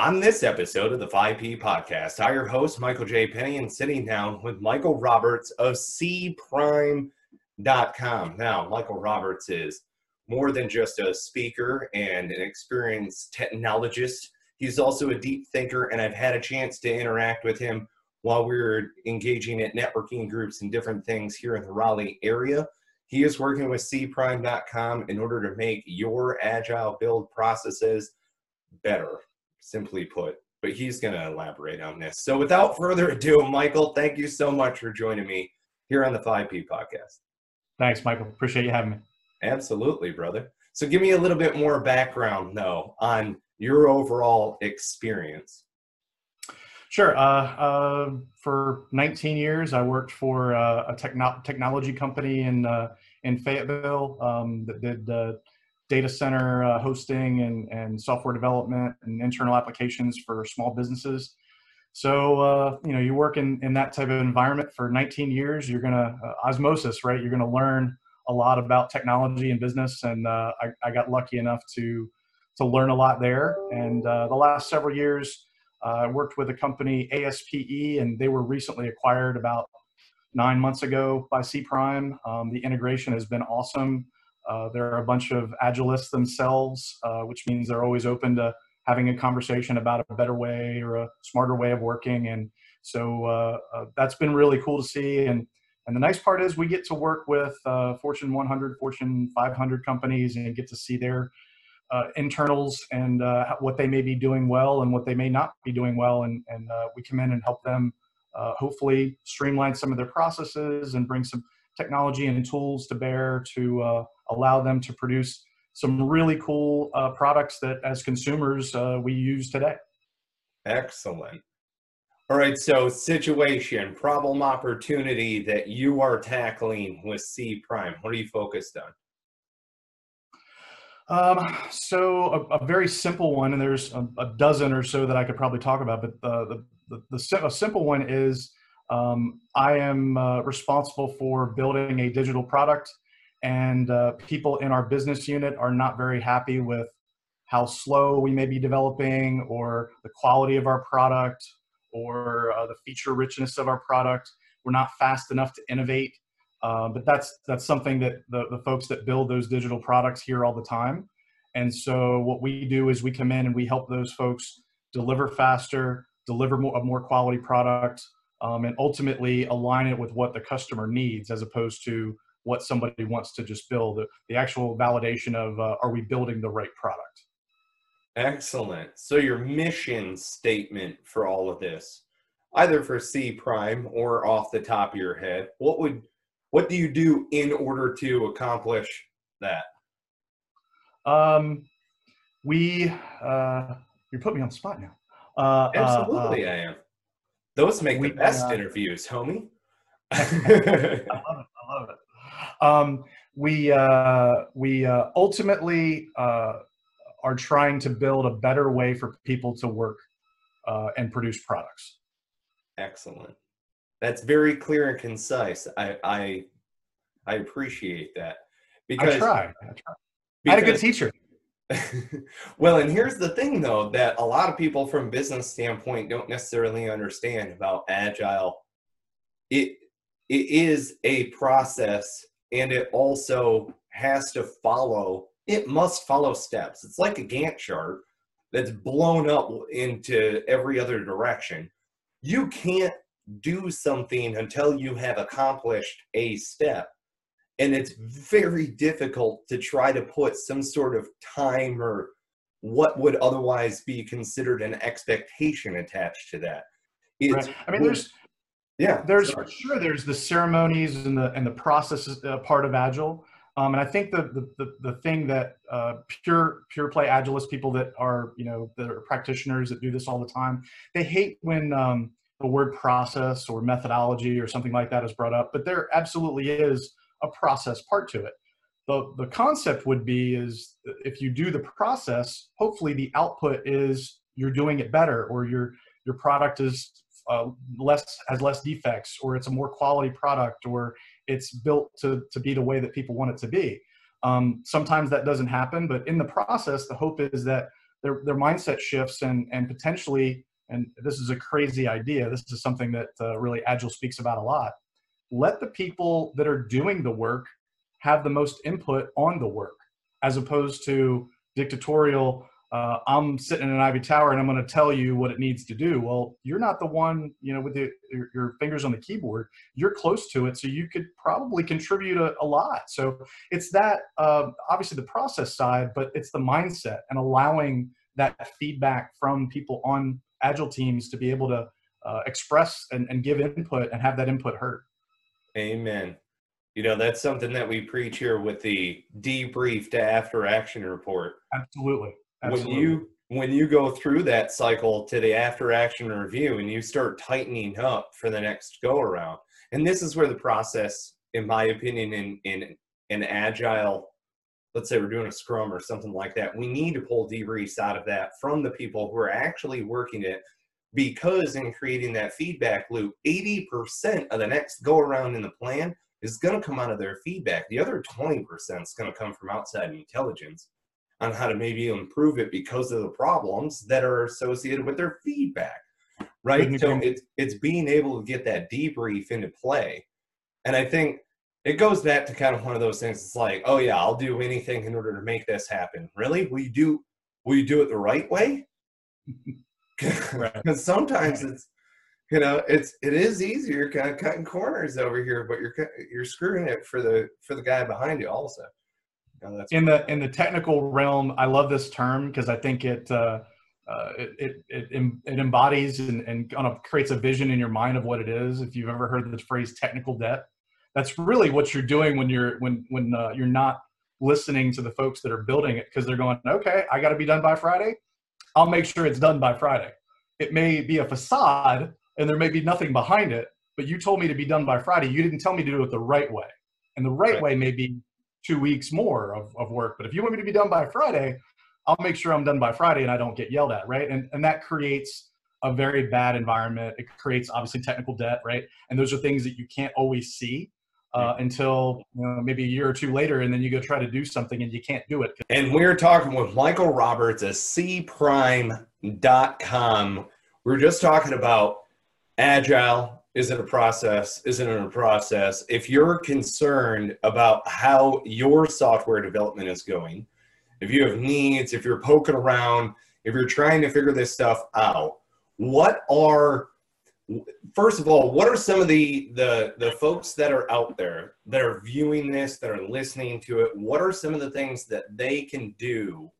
On this episode of the 5P podcast, I, your host, Michael J. Penney, and sitting down with Michael Roberts of cprime.com. Now, Michael Roberts is more than just a speaker and an experienced technologist. He's also a deep thinker, and I've had a chance to interact with him while we were engaging at networking groups and different things here in the Raleigh area. He is working with cprime.com in order to make your agile build processes better simply put. But he's going to elaborate on this. So without further ado, Michael, thank you so much for joining me here on the 5P podcast. Thanks, Michael. Appreciate you having me. Absolutely, brother. So give me a little bit more background, though, on your overall experience. Sure. Uh, uh, for 19 years, I worked for uh, a techno- technology company in uh, in Fayetteville um, that did uh, data center uh, hosting and, and software development and internal applications for small businesses. So, uh, you know, you work in, in that type of environment for 19 years, you're going to, uh, osmosis, right? You're going to learn a lot about technology and business. And uh, I, I, got lucky enough to, to learn a lot there. And uh, the last several years, uh, I worked with a company, ASPE, and they were recently acquired about nine months ago by Cprime. Um, the integration has been awesome. Uh, they're a bunch of agilists themselves, uh, which means they're always open to having a conversation about a better way or a smarter way of working. And so uh, uh that's been really cool to see. And and the nice part is we get to work with uh, Fortune 100, Fortune 500 companies and get to see their internals and what they may be doing well and what they may not be doing well. And and we come in and help them hopefully streamline some of their processes and bring some technology and tools to bear to uh, allow them to produce some really cool uh, products that as consumers uh, we use today. Excellent. All right, so situation, problem, opportunity that you are tackling with Cprime. What are you focused on? Um, so a, a, very simple one, and there's a, a, dozen or so that I could probably talk about, but the, the, the, the simple one is um, I am uh, responsible for building a digital product, and uh, people in our business unit are not very happy with how slow we may be developing, or the quality of our product, or uh, the feature richness of our product. We're not fast enough to innovate, uh, but that's that's something that the, the folks that build those digital products hear all the time. And so what we do is we come in and we help those folks deliver faster, deliver more, a more quality product, um, and ultimately align it with what the customer needs as opposed to what somebody wants to just build the, the actual validation of uh, are we building the right product? Excellent. So your mission statement for all of this either for Cprime or off the top of your head what would what do you do in order to accomplish that? Um we uh you put me on the spot now. Uh, uh absolutely uh, i am those make we, the best uh, interviews, homie. I love it. I love it. Um, we uh, we uh, ultimately uh, are trying to build a better way for people to work uh, and produce products. Excellent. That's very clear and concise. I I, I appreciate that because I try. I, try. I had a good teacher. well, and here's the thing though that a lot of people from business standpoint don't necessarily understand about agile. It it is a process and it also has to follow it must follow steps. It's like a Gantt chart that's blown up into every other direction. You can't do something until you have accomplished a step and it's very difficult to try to put some sort of time or what would otherwise be considered an expectation attached to that. right. I mean, there's yeah, there's sorry. sure there's the ceremonies and the and the processes uh, part of agile. Um, and I think the, the, the, the thing that uh, pure pure play agilist people that are you know that are practitioners that do this all the time, they hate when um, the word process or methodology or something like that is brought up. But there absolutely is a process part to it. The, the concept would be is if you do the process, hopefully the output is you're doing it better or your your product is uh, less has less defects or it's a more quality product or it's built to, to be the way that people want it to be. Um, sometimes that doesn't happen, but in the process, the hope is that their their mindset shifts and and potentially and this is a crazy idea this is something that uh, really agile speaks about a lot let the people that are doing the work have the most input on the work as opposed to dictatorial uh, i'm sitting in an ivy tower and i'm going to tell you what it needs to do. Well you're not the one you know with the, your, your, fingers on the keyboard. You're close to it so you could probably contribute a, a lot. So it's that uh, obviously the process side but it's the mindset and allowing that feedback from people on agile teams to be able to uh, express and, and give input and have that input heard amen. You know that's something that we preach here with the debrief to after action report. Absolutely. Absolutely. when you when you go through that cycle to the after action review and you start tightening up for the next go around and this is where the process in my opinion in in an agile let's say we're doing a scrum or something like that we need to pull debriefs out of that from the people who are actually working it because in creating that feedback loop 80% of the next go around in the plan is going to come out of their feedback. The other 20% is going to come from outside intelligence on how to maybe improve it because of the problems that are associated with their feedback right? So it's it's being able to get that debrief into play. And i think it goes back to kind of one of those things it's like oh yeah i'll do anything in order to make this happen. Really? Will you do will you do it the right way because sometimes it's you know it's it is easier kind of cutting corners over here but you're you're screwing it for the for the guy behind you also. In the in the technical realm, I love this term because I think it, uh, uh, it, it, it it embodies and, and kind of creates a vision in your mind of what it is. If you've ever heard the phrase technical debt, that's really what you're doing when you're when when uh, you're not listening to the folks that are building it because they're going, okay, I got to be done by Friday. I'll make sure it's done by Friday. It may be a facade and there may be nothing behind it, but you told me to be done by Friday. You didn't tell me to do it the right way. And the right, right. way may be two weeks more of, of work. But if you want me to be done by Friday, I'll make sure I'm done by Friday and I don't get yelled at, right? And and that creates a very bad environment. It creates obviously technical debt, right? And those are things that you can't always see uh, until you know, maybe a year or two later, and then you go try to do something and you can't do it. And we're talking with Michael Roberts at cprime.com. We are just talking about agile is it a process? Isn't it a process? If you're concerned about how your software development is going, if you have needs, if you're poking around, if you're trying to figure this stuff out, what are first of all, what are some of the the the folks that are out there that are viewing this, that are listening to it? What are some of the things that they can do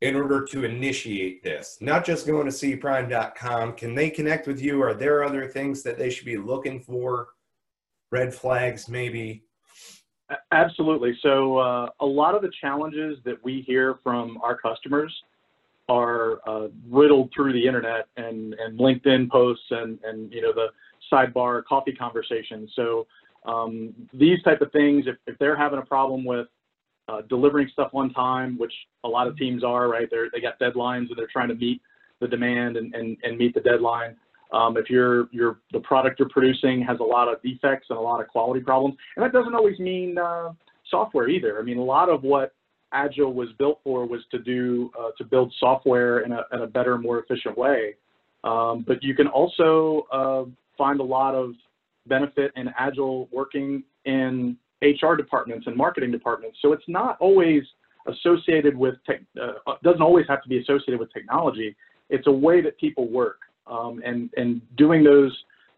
in order to initiate this? Not just going to cprime.com. Can they connect with you? Are there other things that they should be looking for? Red flags, maybe? Absolutely. So, uh, a lot of the challenges that we hear from our customers are uh, riddled through the internet and, and LinkedIn posts and, and you know the sidebar coffee conversations. So um, these type of things, if, if they're having a problem with uh, delivering stuff on time, which a lot of teams are, right? They're, they got deadlines and they're trying to meet the demand and, and, and meet the deadline. Um, if you're, you're, the product you're producing has a lot of defects and a lot of quality problems, and that doesn't always mean uh, software either. I mean, a lot of what Agile was built for was to do, uh, to build software in a, in a better, more efficient way. Um, but you can also uh, find a lot of benefit in Agile working in HR departments and marketing departments. So it's not always associated with tech, uh, uh, doesn't always have to be associated with technology. It's a way that people work, um, and and doing those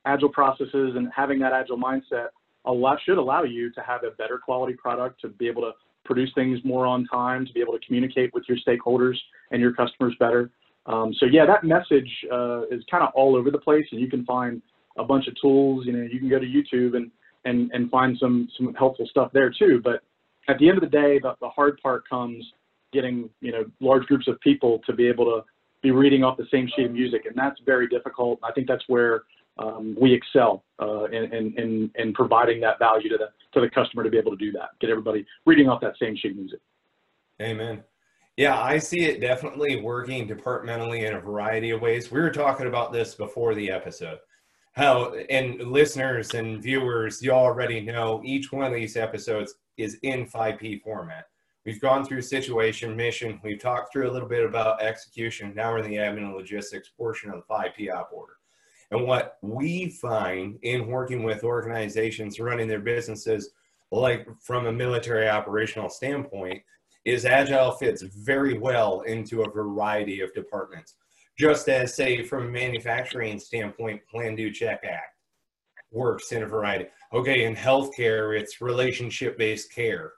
agile processes and having that agile mindset a lot should allow you to have a better quality product, to be able to produce things more on time, to be able to communicate with your stakeholders and your customers better. Um, so yeah, that message uh, is kind of all over the place, and you can find a bunch of tools. You know, you can go to YouTube and and, and find some, some helpful stuff there too. But at the end of the day, the, the hard part comes getting, you know, large groups of people to be able to be reading off the same sheet of music. And that's very difficult. I think that's where um, we excel uh, in, in, in, providing that value to the, to the customer to be able to do that, get everybody reading off that same sheet of music. Amen. Yeah, I see it definitely working departmentally in a variety of ways. We were talking about this before the episode how and listeners and viewers you already know each one of these episodes is in 5p format We've gone through situation, mission. We've talked through a little bit about execution. Now we're in the admin and logistics portion of the 5P op order. And what we find in working with organizations running their businesses, like from a military operational standpoint, is Agile fits very well into a variety of departments. Just as, say, from a manufacturing standpoint, Plan, Do, Check, Act works in a variety. Okay, in healthcare, it's relationship based care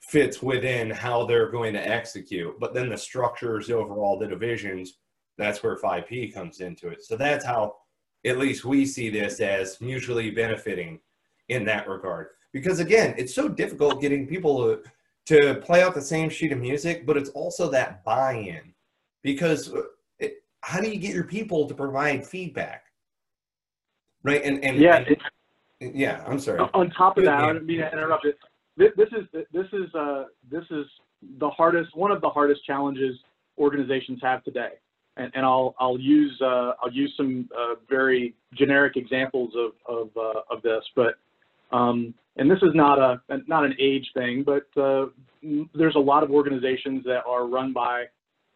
fits within how they're going to execute. But then the structures overall, the divisions, that's where 5P comes into it. So that's how, at least, we see this as mutually benefiting in that regard. Because again, it's so difficult getting people to, to play out the same sheet of music, but it's also that buy in. Because it, how do you get your people to provide feedback? Right. And, and yeah, and, yeah, I'm sorry. On top of that, I didn't mean to interrupt it this, this is this is uh, this is the hardest one of the hardest challenges organizations have today. And, and I'll I'll use uh, I'll use some uh, very generic examples of of, uh, of this, but um, and this is not a not an age thing, but uh, there's a lot of organizations that are run by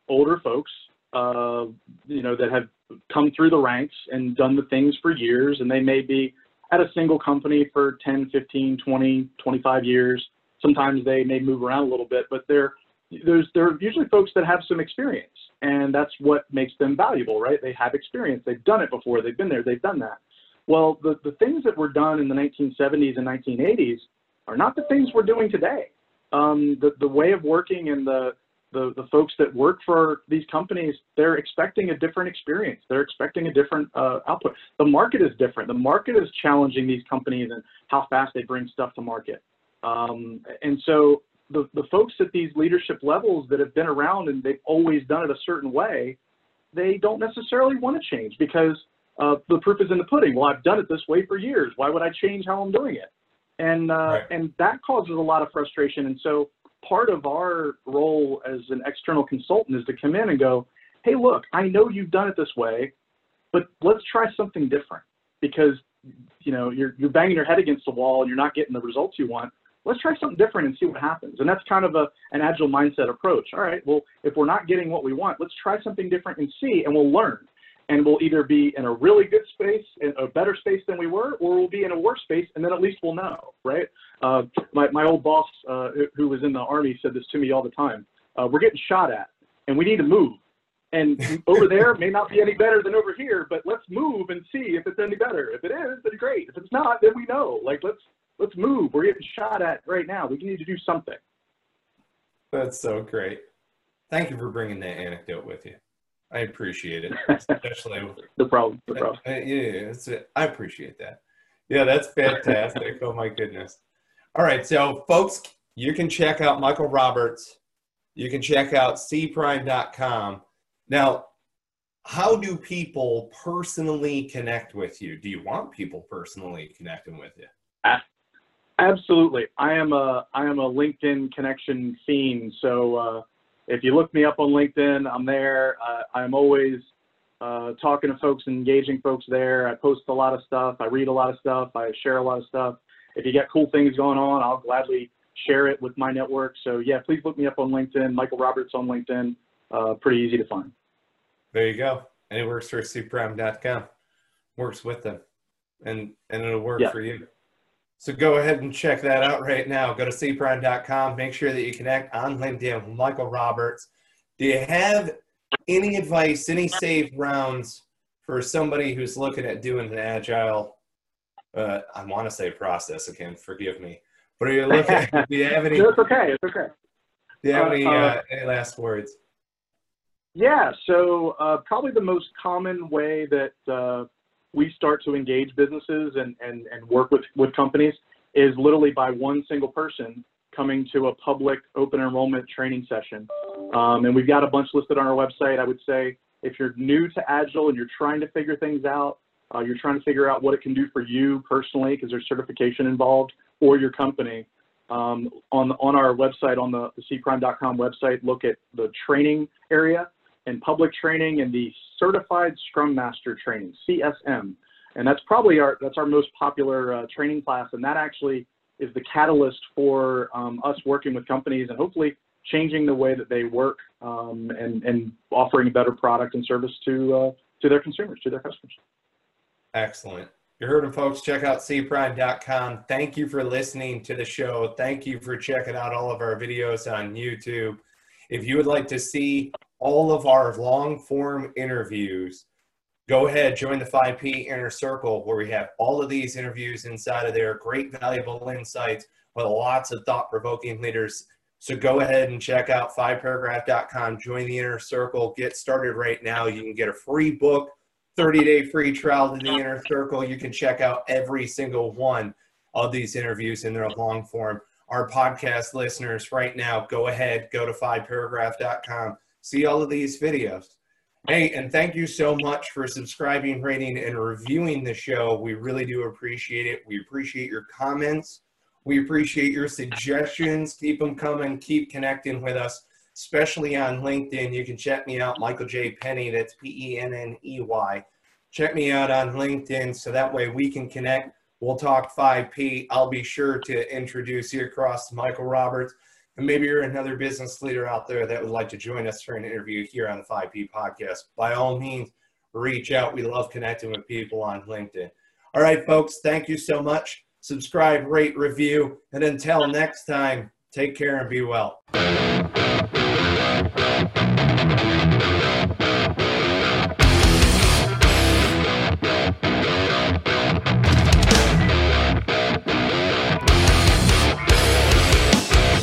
older folks, uh, you know, that have come through the ranks and done the things for years, and they may be at a single company for 10, 15, 20, 25 years. Sometimes they may move around a little bit, but they're there's they're usually folks that have some experience, and that's what makes them valuable, right? They have experience, they've done it before, they've been there, they've done that. Well, the, the things that were done in the 1970s and 1980s are not the things we're doing today. Um, the, the way of working and the, the, the folks that work for these companies, they're expecting a different experience. They're expecting a different uh, output. The market is different. The market is challenging these companies and how fast they bring stuff to market. Um, and so the, the folks at these leadership levels that have been around and they've always done it a certain way, they don't necessarily want to change because uh, the proof is in the pudding. Well, I've done it this way for years. Why would I change how I'm doing it? And uh, right. and that causes a lot of frustration. And so part of our role as an external consultant is to come in and go, hey, look, I know you've done it this way, but let's try something different because you know you're you're banging your head against the wall and you're not getting the results you want. Let's try something different and see what happens. And that's kind of a an agile mindset approach. All right, well, if we're not getting what we want, let's try something different and see, and we'll learn and we'll either be in a really good space, in a better space than we were, or we'll be in a worse space, and then at least we'll know, right? Uh, my, my old boss, uh, who was in the Army, said this to me all the time. Uh, we're getting shot at, and we need to move. And over there may not be any better than over here, but let's move and see if it's any better. If it is, then great. If it's not, then we know. Like let's let's move. We're getting shot at right now. We need to do something. That's so great. Thank you for bringing that anecdote with you. I appreciate it, especially the problem. The problem. Uh, yeah, it's. I appreciate that. Yeah, that's fantastic. oh my goodness. All right, so folks, you can check out Michael Roberts. You can check out cprime.com. Now, how do people personally connect with you? Do you want people personally connecting with you? Absolutely. I am a I am a LinkedIn connection fiend. So uh, if you look me up on LinkedIn, I'm there. Uh, I'm always uh, talking to folks, engaging folks there. I post a lot of stuff. I read a lot of stuff. I share a lot of stuff. If you get cool things going on, I'll gladly share it with my network. So yeah, please look me up on LinkedIn. Michael Roberts on LinkedIn. Uh, pretty easy to find. There you go. And it works for cprime.com. Works with them, and and it'll work yeah. for you. So go ahead and check that out right now. Go to cprime.com. Make sure that you connect on LinkedIn with Michael Roberts. Do you have any advice, any safe rounds for somebody who's looking at doing an agile? Uh, I want to say process again. Forgive me. But are you looking? do you have any? it's okay. It's okay. Do you have uh, any uh, uh, any last words? Yeah. So uh, probably the most common way that uh, we start to engage businesses and, and, and work with, with companies is literally by one single person coming to a public open enrollment training session. Um, and we've got a bunch listed on our website. I would say if you're new to Agile and you're trying to figure things out, uh, you're trying to figure out what it can do for you personally because there's certification involved or your company. Um, on, on our website, on the, the cprime.com website, look at the training area and public training and the Certified Scrum Master Training, CSM. And that's probably our, that's our most popular uh, training class. And that actually is the catalyst for um, us working with companies and hopefully changing the way that they work um, and, and offering a better product and service to, uh, to their consumers, to their customers. Excellent. You heard them, folks. Check out cprime.com. Thank you for listening to the show. Thank you for checking out all of our videos on YouTube. If you would like to see all of our long form interviews, go ahead, join the 5P Inner Circle where we have all of these interviews inside of there. Great, valuable insights with lots of thought provoking leaders. So go ahead and check out 5paragraph.com, join the Inner Circle, get started right now. You can get a free book 30 day free trial to the inner circle. You can check out every single one of these interviews in their long form. Our podcast listeners, right now, go ahead, go to 5paragraph.com, see all of these videos. Hey, and thank you so much for subscribing, rating, and reviewing the show. We really do appreciate it. We appreciate your comments. We appreciate your suggestions. Keep them coming. Keep connecting with us especially on LinkedIn. You can check me out, Michael J. Penney. That's P E N N E Y. Check me out on LinkedIn so that way we can connect. We'll talk 5P. I'll be sure to introduce you across Michael Roberts. And maybe you're another business leader out there that would like to join us for an interview here on the 5P podcast. By all means, reach out. We love connecting with people on LinkedIn. All right, folks, thank you so much. Subscribe, rate, review, and until next time, take care and be well.